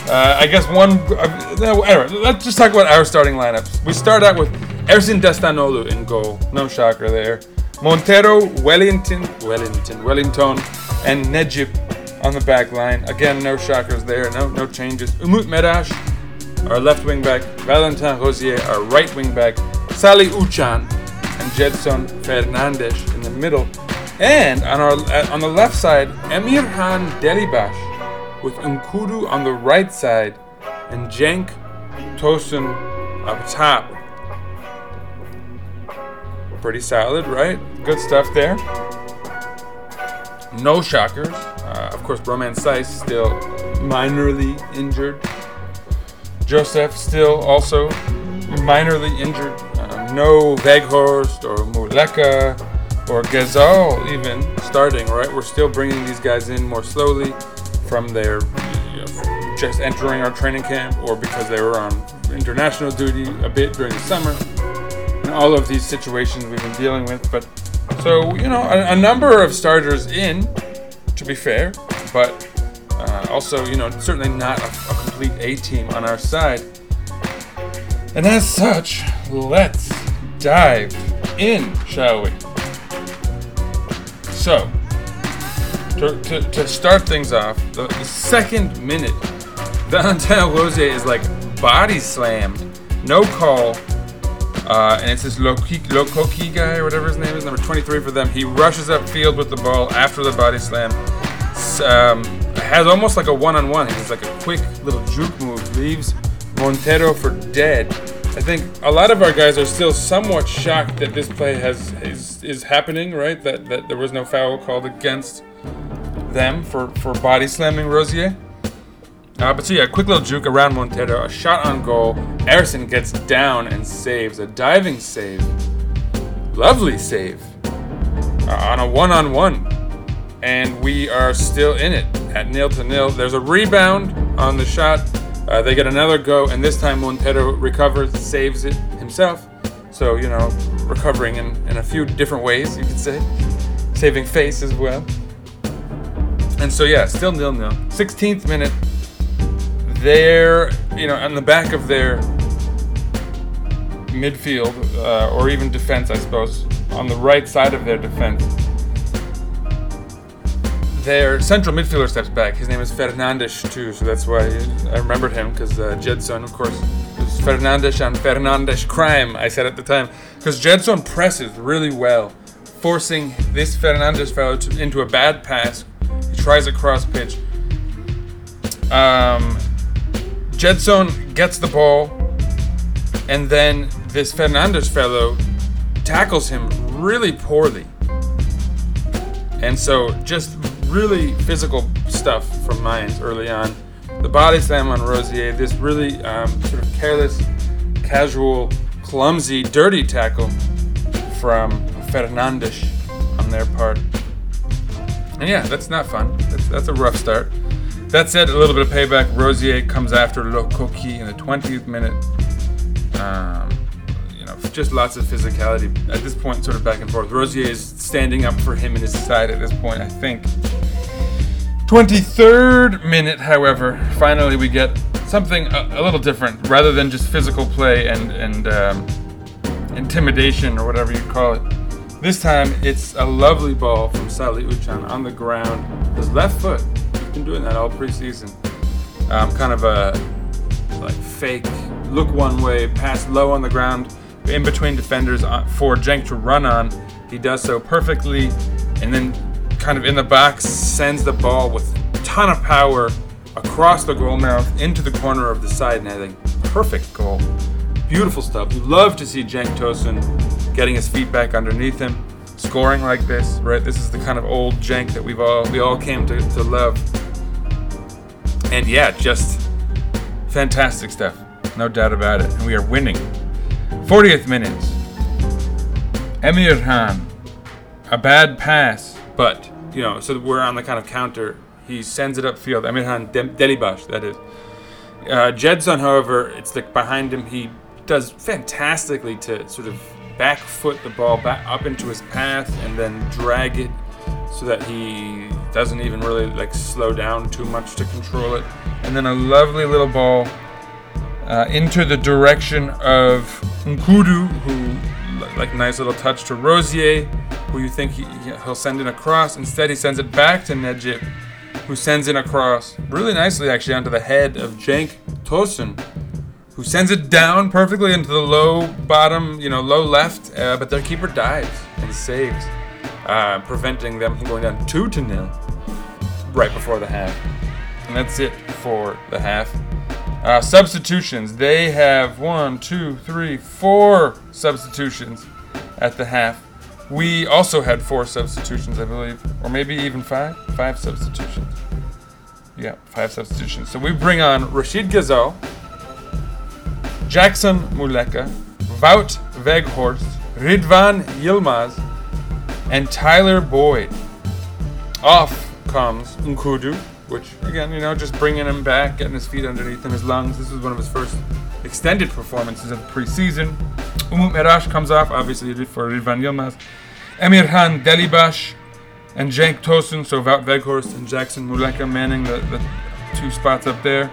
Uh, I guess one. Uh, anyway, let's just talk about our starting lineups. We start out with Ersin Destanoğlu in goal. No shocker there. Montero, Welinton, Welinton, Welinton, and Necip on the back line. Again, no shockers there. No, no changes. Umut Meraş, our left wing back. Valentin Rosier, our right wing back. Salih Uçan and Gedson Fernandes in the middle. And on our uh, on the left side, Emirhan Delibaş with N'Koudou on the right side and Cenk Tosun up top. Pretty solid, right? Good stuff there. No shockers. Uh, of course, Romain Saïss still minorly injured. Josef still also minorly injured. No Weghorst or Muleka or Ghezzal even starting, right? We're still bringing these guys in more slowly from their you know, just entering our training camp or because they were on international duty a bit during the summer. And all of these situations we've been dealing with. But so, you know, a, a number of starters in, to be fair, but uh, also, you know, certainly not a, a complete A team on our side. And as such, let's dive in, shall we? So, to, to, to start things off, the, the second minute, Valentin Rosier is like body slammed, no call, uh, and it's this Loki, Lokoki guy or whatever his name is, number 23 for them. He rushes upfield with the ball after the body slam. Um, has almost like a one-on-one. He's like a quick little juke move, leaves Montero for dead. I think a lot of our guys are still somewhat shocked that this play has is, is happening, right? That that there was no foul called against them for, for body slamming Rosier. Uh, but so yeah, quick little juke around Montero, a shot on goal. Ersin gets down and saves a diving save. Lovely save uh, on a one-on-one, and we are still in it at nil to nil. There's a rebound on the shot. Uh, they get another go, and this time Montero recovers, saves it himself. So you know, recovering in, in a few different ways, you could say, saving face as well. And so yeah, still nil nil. 16th minute. They're you know on the back of their midfield uh, or even defense, I suppose, on the right side of their defense. Their central midfielder steps back. His name is Fernandes too, so that's why I remembered him because uh, Gedson, of course, was Fernandes and Fernandes crime. I said at the time because Gedson presses really well, forcing this Fernandes fellow to, into a bad pass. He tries a cross pitch. Um, Gedson gets the ball, and then this Fernandes fellow tackles him really poorly. And so, just really physical stuff from Mainz early on. The body slam on Rosier, this really um, sort of careless, casual, clumsy, dirty tackle from Fernandes on their part. And yeah, that's not fun. That's, that's a rough start. That said, a little bit of payback. Rosier comes after Lokoki in the 20th minute. Um, you know, just lots of physicality at this point, sort of back and forth. Rosier is standing up for him and his side at this point, I think. 23rd minute, however, finally we get something a, a little different rather than just physical play and and um, intimidation or whatever you call it. This time it's a lovely ball from Salih Uçan on the ground. His left foot. He's been doing that all preseason. Um, kind of a like fake look one way, pass low on the ground, in between defenders uh, for Cenk to run on. He does so perfectly, and then kind of in the back, sends the ball with a ton of power across the goal mouth into the corner of the side netting. Perfect goal. Beautiful stuff. You love to see Cenk Tosun getting his feet back underneath him, scoring like this, right? This is the kind of old Cenk that we've all we all came to, to love. And yeah, just fantastic stuff. No doubt about it. And we are winning. 40th minute. Emirhan. A bad pass, but, you know, so we're on the kind of counter. He sends it upfield. Khan Dem- Delibaş, that is. Uh, Gedson, however, it's like behind him. He does fantastically to sort of back foot the ball back up into his path and then drag it so that he doesn't even really like slow down too much to control it. And then a lovely little ball uh, into the direction of N'Koudou, who like nice little touch to Rosier, who you think he, he'll send in across. Instead, he sends it back to Necip, who sends in across really nicely actually onto the head of Cenk Tosun, who sends it down perfectly into the low bottom, you know, low left, uh, but their keeper dives and saves, uh, preventing them from going down two to nil right before the half. And that's it for the half. Uh, substitutions. They have one, two, three, four substitutions at the half. We also had four substitutions, I believe, or maybe even five. Five substitutions. Yeah, five substitutions. So we bring on Rachid Ghezzal, Jackson Muleka, Wout Weghorst, Ridvan Yilmaz, and Tyler Boyd. Off comes N'Koudou, which again, you know, just bringing him back, getting his feet underneath him, his lungs. This was one of his first extended performances of the preseason. Umut Meraş comes off, obviously for Ridvan Yilmaz. Emirhan Delibaş and Cenk Tosun, so Wout Weghorst and Jackson Muleka manning the, the two spots up there.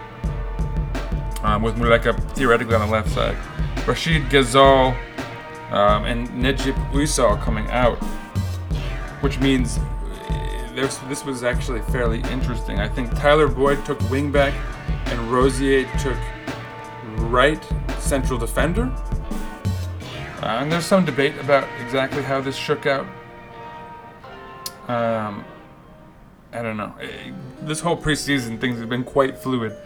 Um, with Muleka theoretically on the left side. Rachid Ghezzal um, and Necip Uysal coming out, which means uh, there's, this was actually fairly interesting. I think Tyler Boyd took wingback and Rosier took right central defender. Uh, and there's some debate about exactly how this shook out. Um, I don't know. Eh, This whole preseason things have been quite fluid.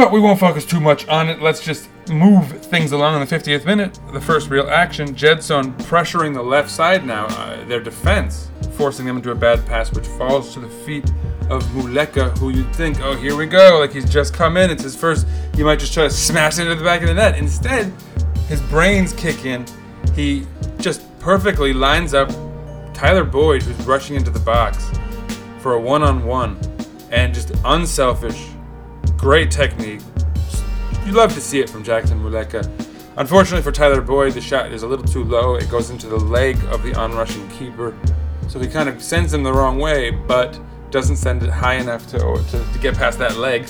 But we won't focus too much on it. Let's just move things along in the 50th minute. The first real action. Gedson pressuring the left side now, uh, their defense, forcing them into a bad pass, which falls to the feet of Muleka, who you'd think, oh, here we go. Like he's just come in. It's his first. He might just try to smash it into the back of the net. Instead, his brains kick in. He just perfectly lines up Tyler Boyd, who's rushing into the box for a one on one and just unselfish, great technique. You love to see it from Jackson Muleka. Unfortunately for Tyler Boyd, the shot is a little too low. It goes into the leg of the onrushing keeper. So he kind of sends him the wrong way, but doesn't send it high enough to, to, to get past that leg.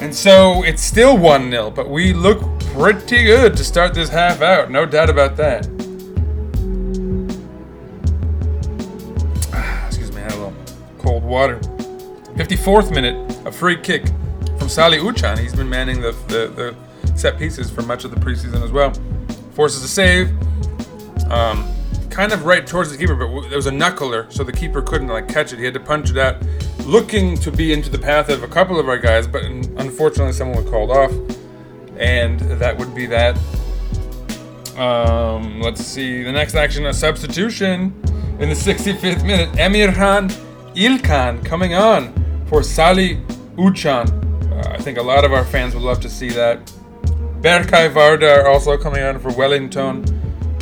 And so it's still 1 0, but we look pretty good to start this half out. No doubt about that. Excuse me, I had a little cold water. 54th minute, a free kick from Salih Uçan. He's been manning the, the, the set pieces for much of the preseason as well. Forces a save. Um, kind of right towards the keeper, but w- there was a knuckler, so the keeper couldn't like catch it. He had to punch it out, looking to be into the path of a couple of our guys, but unfortunately someone was called off, and that would be that. Um, let's see. The next action, a substitution in the 65th minute. Emirhan İlkhan coming on for Salih Uçan. Uh, I think a lot of our fans would love to see that. Berkay Vardar also coming on for Welinton.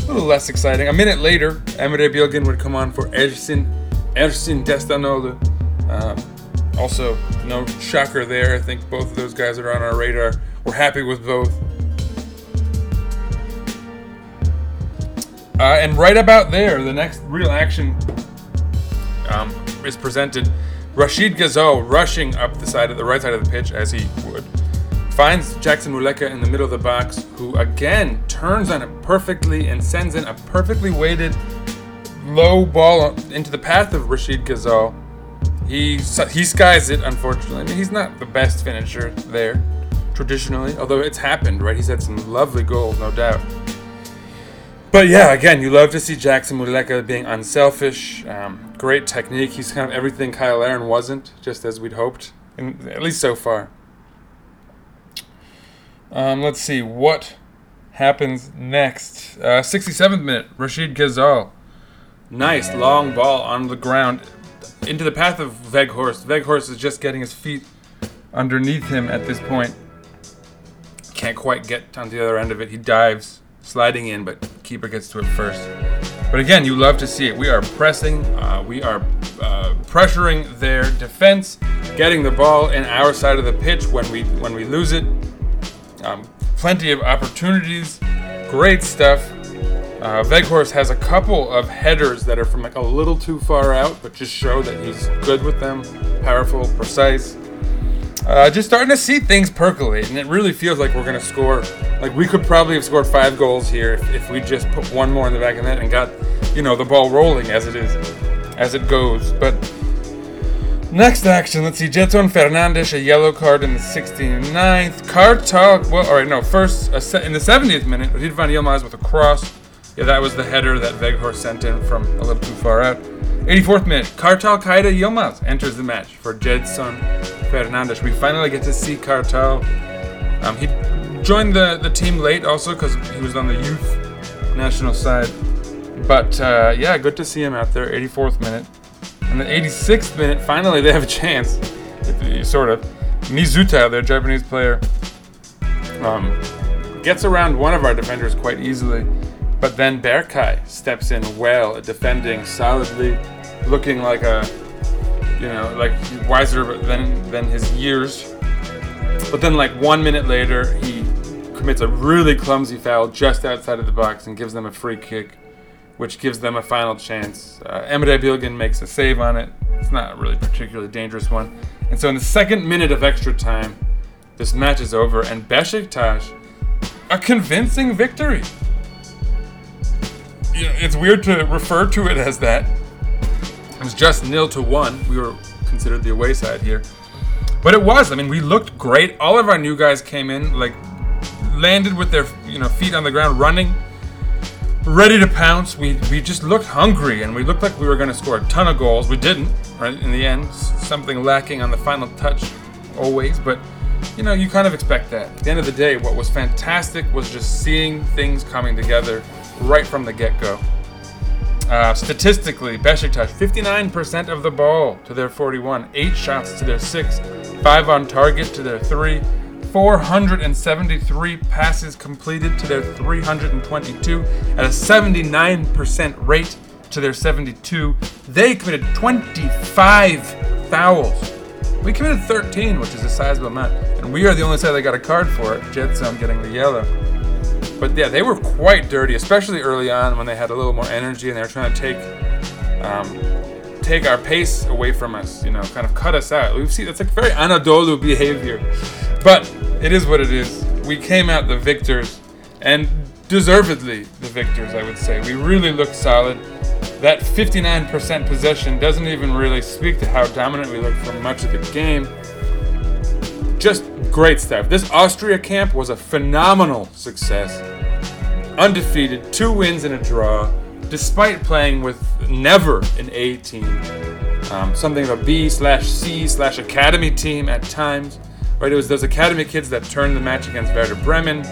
A little less exciting. A minute later, Emre Bilgin would come on for Ersin Ersin Destanoğlu. Um, also, no shocker there. I think both of those guys are on our radar. We're happy with both. Uh, and right about there, the next real action um, is presented. Rachid Ghezzal rushing up the side of the right side of the pitch as he would. Finds Jackson Muleka in the middle of the box, who again turns on it perfectly and sends in a perfectly weighted low ball into the path of Rachid Ghezzal. He he skies it, unfortunately. I mean, he's not the best finisher there, traditionally, although it's happened, right? He's had some lovely goals, no doubt. But yeah, again, you love to see Jackson Muleka being unselfish, um, great technique. He's kind of everything Kyle Aaron wasn't, just as we'd hoped, at least so far. Um, let's see what happens next. Uh, 67th minute, Rachid Ghezzal. Nice long ball on the ground into the path of Weghorst. Weghorst is just getting his feet underneath him at this point. Can't quite get on the other end of it. He dives, sliding in, but keeper gets to it first. But again, you love to see it. We are pressing, uh, we are uh, pressuring their defense, getting the ball in our side of the pitch when we when we lose it. Um, plenty of opportunities, great stuff. Uh, Weghorst has a couple of headers that are from like a little too far out, but just show that he's good with them, powerful, precise. Uh, just starting to see things percolate, and it really feels like we're gonna score. Like we could probably have scored five goals here if, if we just put one more in the back of net and got, you know, the ball rolling as it is, as it goes. But next action, let's see, Gedson Fernandes, a yellow card in the 69th. Kartal, well, all right, no, first se- in the 70th minute, Ridvan Yilmaz with a cross. Yeah, that was the header that Weghorst sent in from a little too far out. 84th minute, Kartal Kayra Yilmaz enters the match for Gedson Fernandes. We finally get to see Kartal. Um, he joined the, the team late also because he was on the youth national side. But uh, yeah, good to see him out there. 84th minute. And the 86th minute, finally they have a chance. Sort of. Mizuta, their Japanese player, um, gets around one of our defenders quite easily. But then Berkay steps in well, defending solidly, looking like a, you know, like wiser than than his years. But then, like one minute later, he commits a really clumsy foul just outside of the box and gives them a free kick, which gives them a final chance. Uh, Emre Bilgin makes a save on it. It's not a really particularly dangerous one. And so, in the second minute of extra time, this match is over, and Besiktas, a convincing victory you know, it's weird to refer to it as that. It was just nil to one. We were considered the away side here, but it was. I mean, we looked great. All of our new guys came in, like landed with their you know feet on the ground, running, ready to pounce. We we just looked hungry, and we looked like we were going to score a ton of goals. We didn't, right? In the end, something lacking on the final touch, always, but. You know, you kind of expect that. At the end of the day, what was fantastic was just seeing things coming together right from the get go. Uh, statistically, Besiktas 59% of the ball to their 41, 8 shots to their 6, 5 on target to their 3, 473 passes completed to their 322, at a 79% rate to their 72. They committed 25 fouls. We committed 13, which is a sizable amount, and we are the only side that got a card for it. Gedson getting the yellow. But yeah, they were quite dirty, especially early on when they had a little more energy and they were trying to take um, take our pace away from us. You know, kind of cut us out. We've seen that's like very Anadolu behavior, but it is what it is. We came out the victors, and deservedly the victors. I would say we really looked solid. That 59% possession doesn't even really speak to how dominant we looked for much of the game. Just great stuff. This Austria camp was a phenomenal success. Undefeated, two wins and a draw, despite playing with never an A team. Um, something of a B slash C slash academy team at times. Right, it was those academy kids that turned the match against Werder Bremen.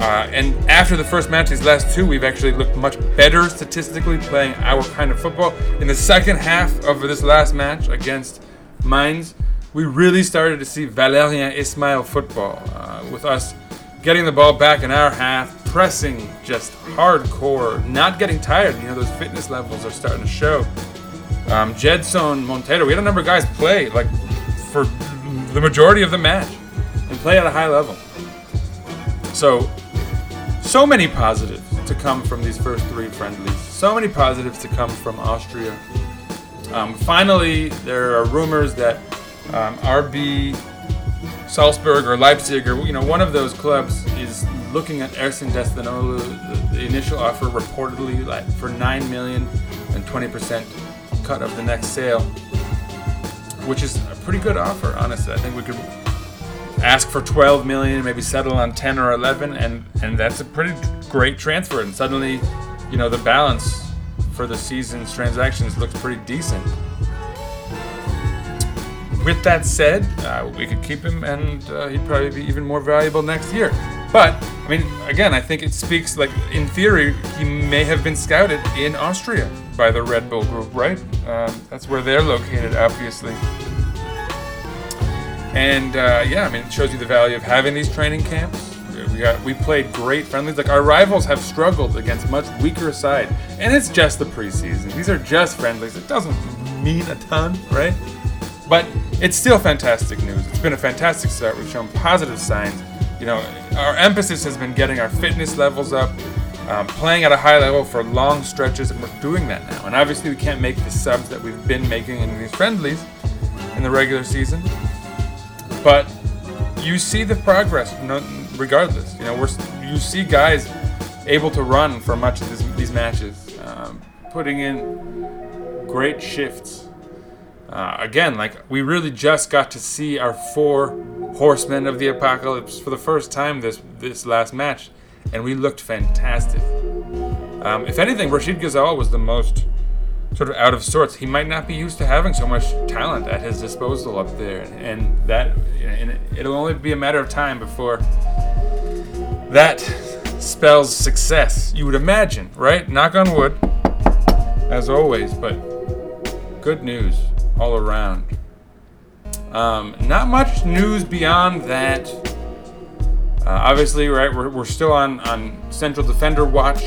Uh, and after the first match, these last two, we've actually looked much better statistically playing our kind of football. In the second half of this last match against Mainz, we really started to see Valérien Ismaël football uh, with us getting the ball back in our half, pressing just hardcore, not getting tired. You know, those fitness levels are starting to show. Um, Gedson Montero, we had a number of guys play like for the majority of the match and play at a high level. So, so many positives to come from these first three friendlies. So many positives to come from Austria. Um, finally, there are rumors that um, RB Salzburg or Leipzig or you know one of those clubs is looking at Ersin Destanoğlu. The, the initial offer reportedly like for nine million and 20% cut of the next sale, which is a pretty good offer. Honestly, I think we could ask for 12 million, maybe settle on 10 or 11, and and that's a pretty great transfer. And suddenly, you know, the balance for the season's transactions looks pretty decent. With that said, uh, we could keep him, and uh, he'd probably be even more valuable next year. But I mean, again, I think it speaks like in theory he may have been scouted in Austria by the Red Bull Group, right? Um, that's where they're located, obviously. And uh, yeah, I mean, it shows you the value of having these training camps. We got we played great friendlies. Like our rivals have struggled against much weaker side, and it's just the preseason. These are just friendlies. It doesn't mean a ton, right? But it's still fantastic news. It's been a fantastic start. We've shown positive signs. You know, our emphasis has been getting our fitness levels up, um, playing at a high level for long stretches, and we're doing that now. And obviously, we can't make the subs that we've been making in these friendlies in the regular season but you see the progress regardless. You know, we're you see guys able to run for much of this, these matches, um, putting in great shifts. Uh, again, like we really just got to see our four horsemen of the apocalypse for the first time this this last match, and we looked fantastic. Um, if anything, Rachid Ghezzal was the most sort of out of sorts. He might not be used to having so much talent at his disposal up there, and that and it'll only be a matter of time before that spells success. You would imagine, right? Knock on wood, as always, but good news all around. Um, not much news beyond that. Uh, obviously, right, we're, we're still on, on Central Defender watch.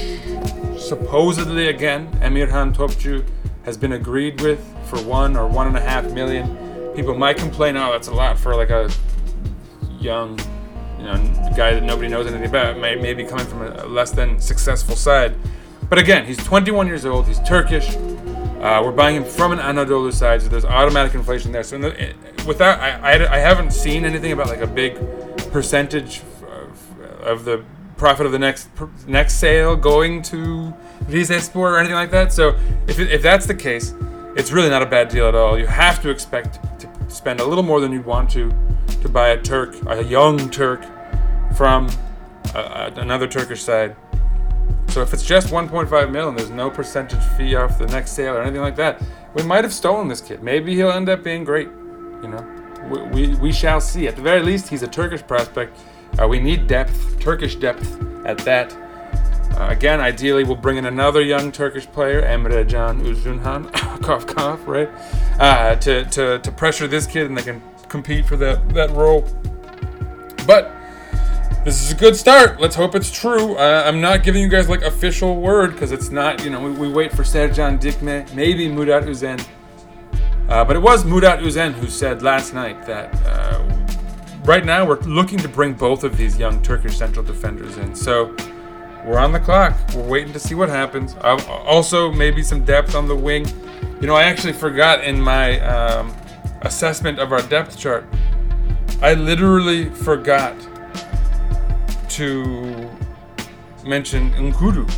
Supposedly, again, Emirhan Topçu has been agreed with for one or one and a half million. People might complain, oh, that's a lot for like a young, you know, guy that nobody knows anything about. May, maybe coming from a less than successful side. But again, he's 21 years old. He's Turkish. Uh, we're buying him from an Anadolu side, so there's automatic inflation there. So in the, without, I, I, I haven't seen anything about like a big percentage of, uh, of the profit of the next next sale going to Rizespor or anything like that. So if, if that's the case, it's really not a bad deal at all. You have to expect to spend a little more than you'd want to to buy a Turk, a young Turk, from a, a, another Turkish side. So if it's just 1.5 mil and there's no percentage fee off the next sale or anything like that, we might have stolen this kid. Maybe he'll end up being great. You know, we, we, we shall see. At the very least, he's a Turkish prospect. Uh, we need depth, Turkish depth at that. Uh, again, ideally, we'll bring in another young Turkish player, Emre Can Uzunhan, cough cough, right? Uh, to, to, to pressure this kid and they can compete for that, that role. But this is a good start. Let's hope it's true. Uh, I'm not giving you guys like official word because it's not, you know, we, we wait for Sercan Dikme, maybe Murat Uzen. Uh, but it was Murat Uzen who said last night that uh, right now we're looking to bring both of these young Turkish central defenders in. So we're on the clock. We're waiting to see what happens. Uh, also, maybe some depth on the wing. You know, I actually forgot in my um, assessment of our depth chart, I literally forgot to mention N'Koudou.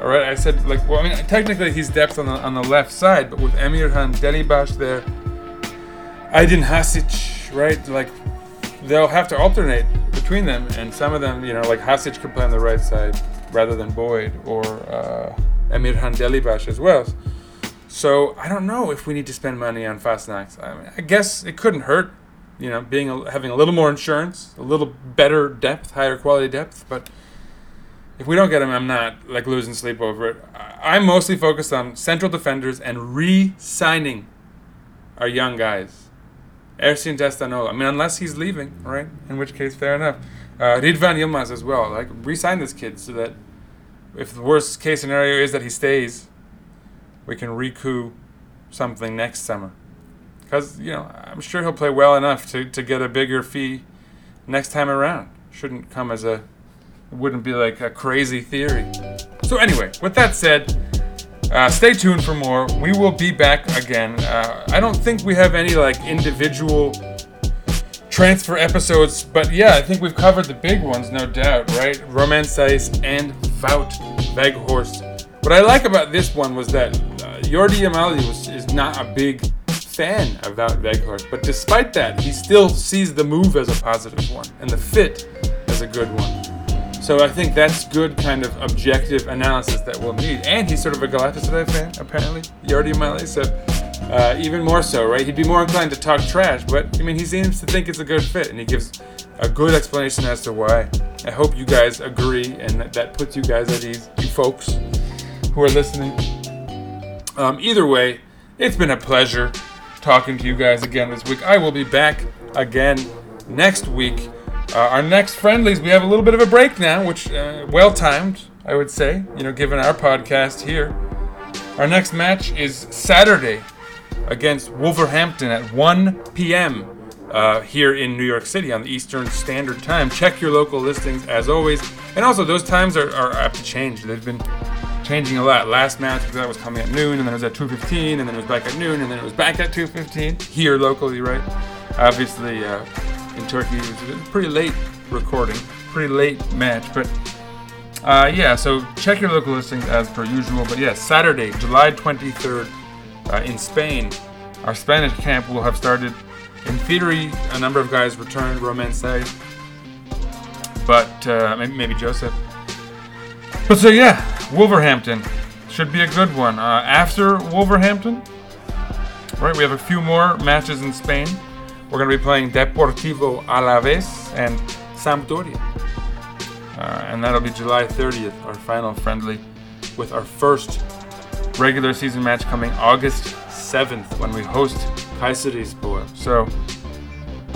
All right, I said like, well, I mean, technically he's depth on the on the left side, but with Emirhan Delibaş there, Ajdin Hasić, right? Like, they'll have to alternate between them, and some of them, you know, like Hasić could play on the right side rather than Boyd or uh, Emirhan Delibaş as well. So I don't know if we need to spend money on Fassnacht. I, mean, I guess it couldn't hurt, you know, being a, having a little more insurance, a little better depth, higher quality depth. But if we don't get him, I'm not like losing sleep over it. I- I'm mostly focused on central defenders and re-signing our young guys. Ersin Destanoğlu. I mean, unless he's leaving, right? In which case, fair enough. Uh, Ridvan Yilmaz as well. Like, re-sign this kid so that if the worst case scenario is that he stays, we can recoup something next summer. Because, you know, I'm sure he'll play well enough to, to get a bigger fee next time around. Shouldn't come as a, wouldn't be like a crazy theory. So, anyway, with that said, Uh, stay tuned for more. We will be back again. Uh, I don't think we have any like individual transfer episodes, but yeah, I think we've covered the big ones, no doubt, right? Romain Saïss and Wout Weghorst. What I like about this one was that uh, Yordi Yamali was, is not a big fan of Wout Weghorst, but despite that, he still sees the move as a positive one and the fit as a good one. So I think that's good kind of objective analysis that we'll need. And he's sort of a Galatasaray fan, apparently, Yordi Yamali. So uh, even more so, right? He'd be more inclined to talk trash, but I mean, he seems to think it's a good fit, and he gives a good explanation as to why. I hope you guys agree, and that, that puts you guys at ease, you folks who are listening. Um, either way, it's been a pleasure talking to you guys again this week. I will be back again next week. Uh, our next friendlies, we have a little bit of a break now, which uh, well timed, I would say. You know, given our podcast here. Our next match is Saturday against Wolverhampton at 1 p.m. Uh, here in New York City on the Eastern Standard Time. Check your local listings as always, and also those times are, are apt to change. They've been changing a lot. Last match because that was coming at noon, and then it was at 2:15, and then it was back at noon, and then it was back at 2:15 here locally, right? Obviously, uh, in Turkey, it was pretty late recording, pretty late match, but. Uh, yeah, so check your local listings as per usual. But yeah, Saturday, July 23rd, uh, in Spain. Our Spanish camp will have started. In theory, a number of guys returned, Roman Say, but uh, maybe Joseph. But so yeah, Wolverhampton should be a good one. Uh, after Wolverhampton, right, we have a few more matches in Spain. We're going to be playing Deportivo Alaves and Sampdoria. Uh, and that'll be July 30th, our final friendly, with our first regular season match coming August 7th when we host Kayserispor. So,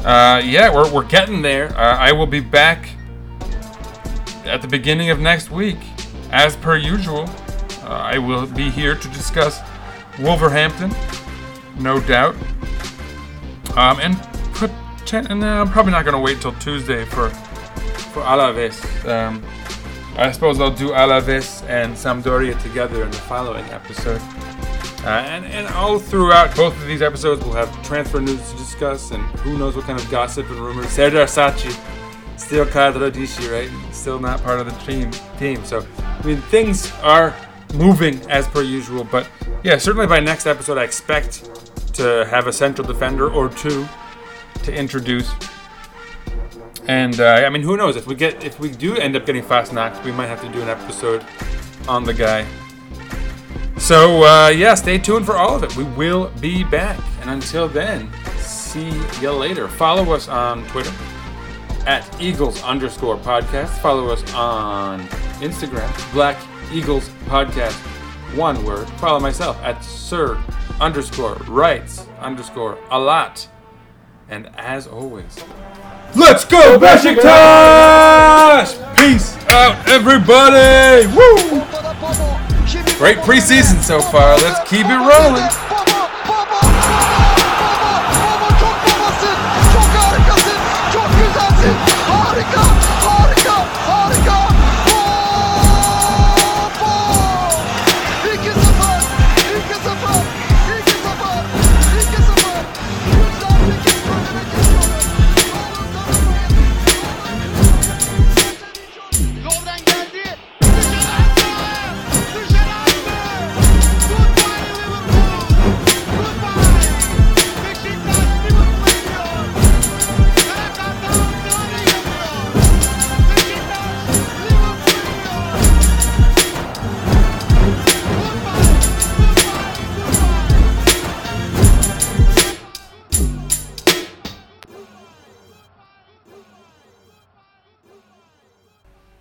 uh, yeah, we're, we're getting there. Uh, I will be back at the beginning of next week. As per usual, uh, I will be here to discuss Wolverhampton, no doubt. Um, and uh, I'm probably not going to wait till Tuesday for for Alaves. Um, I suppose I'll do Alaves and Sampdoria together in the following episode. Uh, and, and all throughout both of these episodes, we'll have transfer news to discuss and who knows what kind of gossip and rumors. Serdar Saatçı, still Kadra Dishi, right? Still not part of the team. team. So, I mean, things are moving as per usual. But yeah, certainly by next episode, I expect to have a central defender or two to introduce. And uh, I mean, who knows if we get if we do end up getting Fassnacht, we might have to do an episode on the guy. So uh, yeah, stay tuned for all of it. We will be back, and until then, see you later. Follow us on Twitter at Eagles underscore podcast. Follow us on Instagram, Black Eagles Podcast, one word. Follow myself at Sir underscore Writes underscore a lot. And as always, let's go Besiktas! Peace out, everybody! Woo! Great preseason so far. Let's keep it rolling.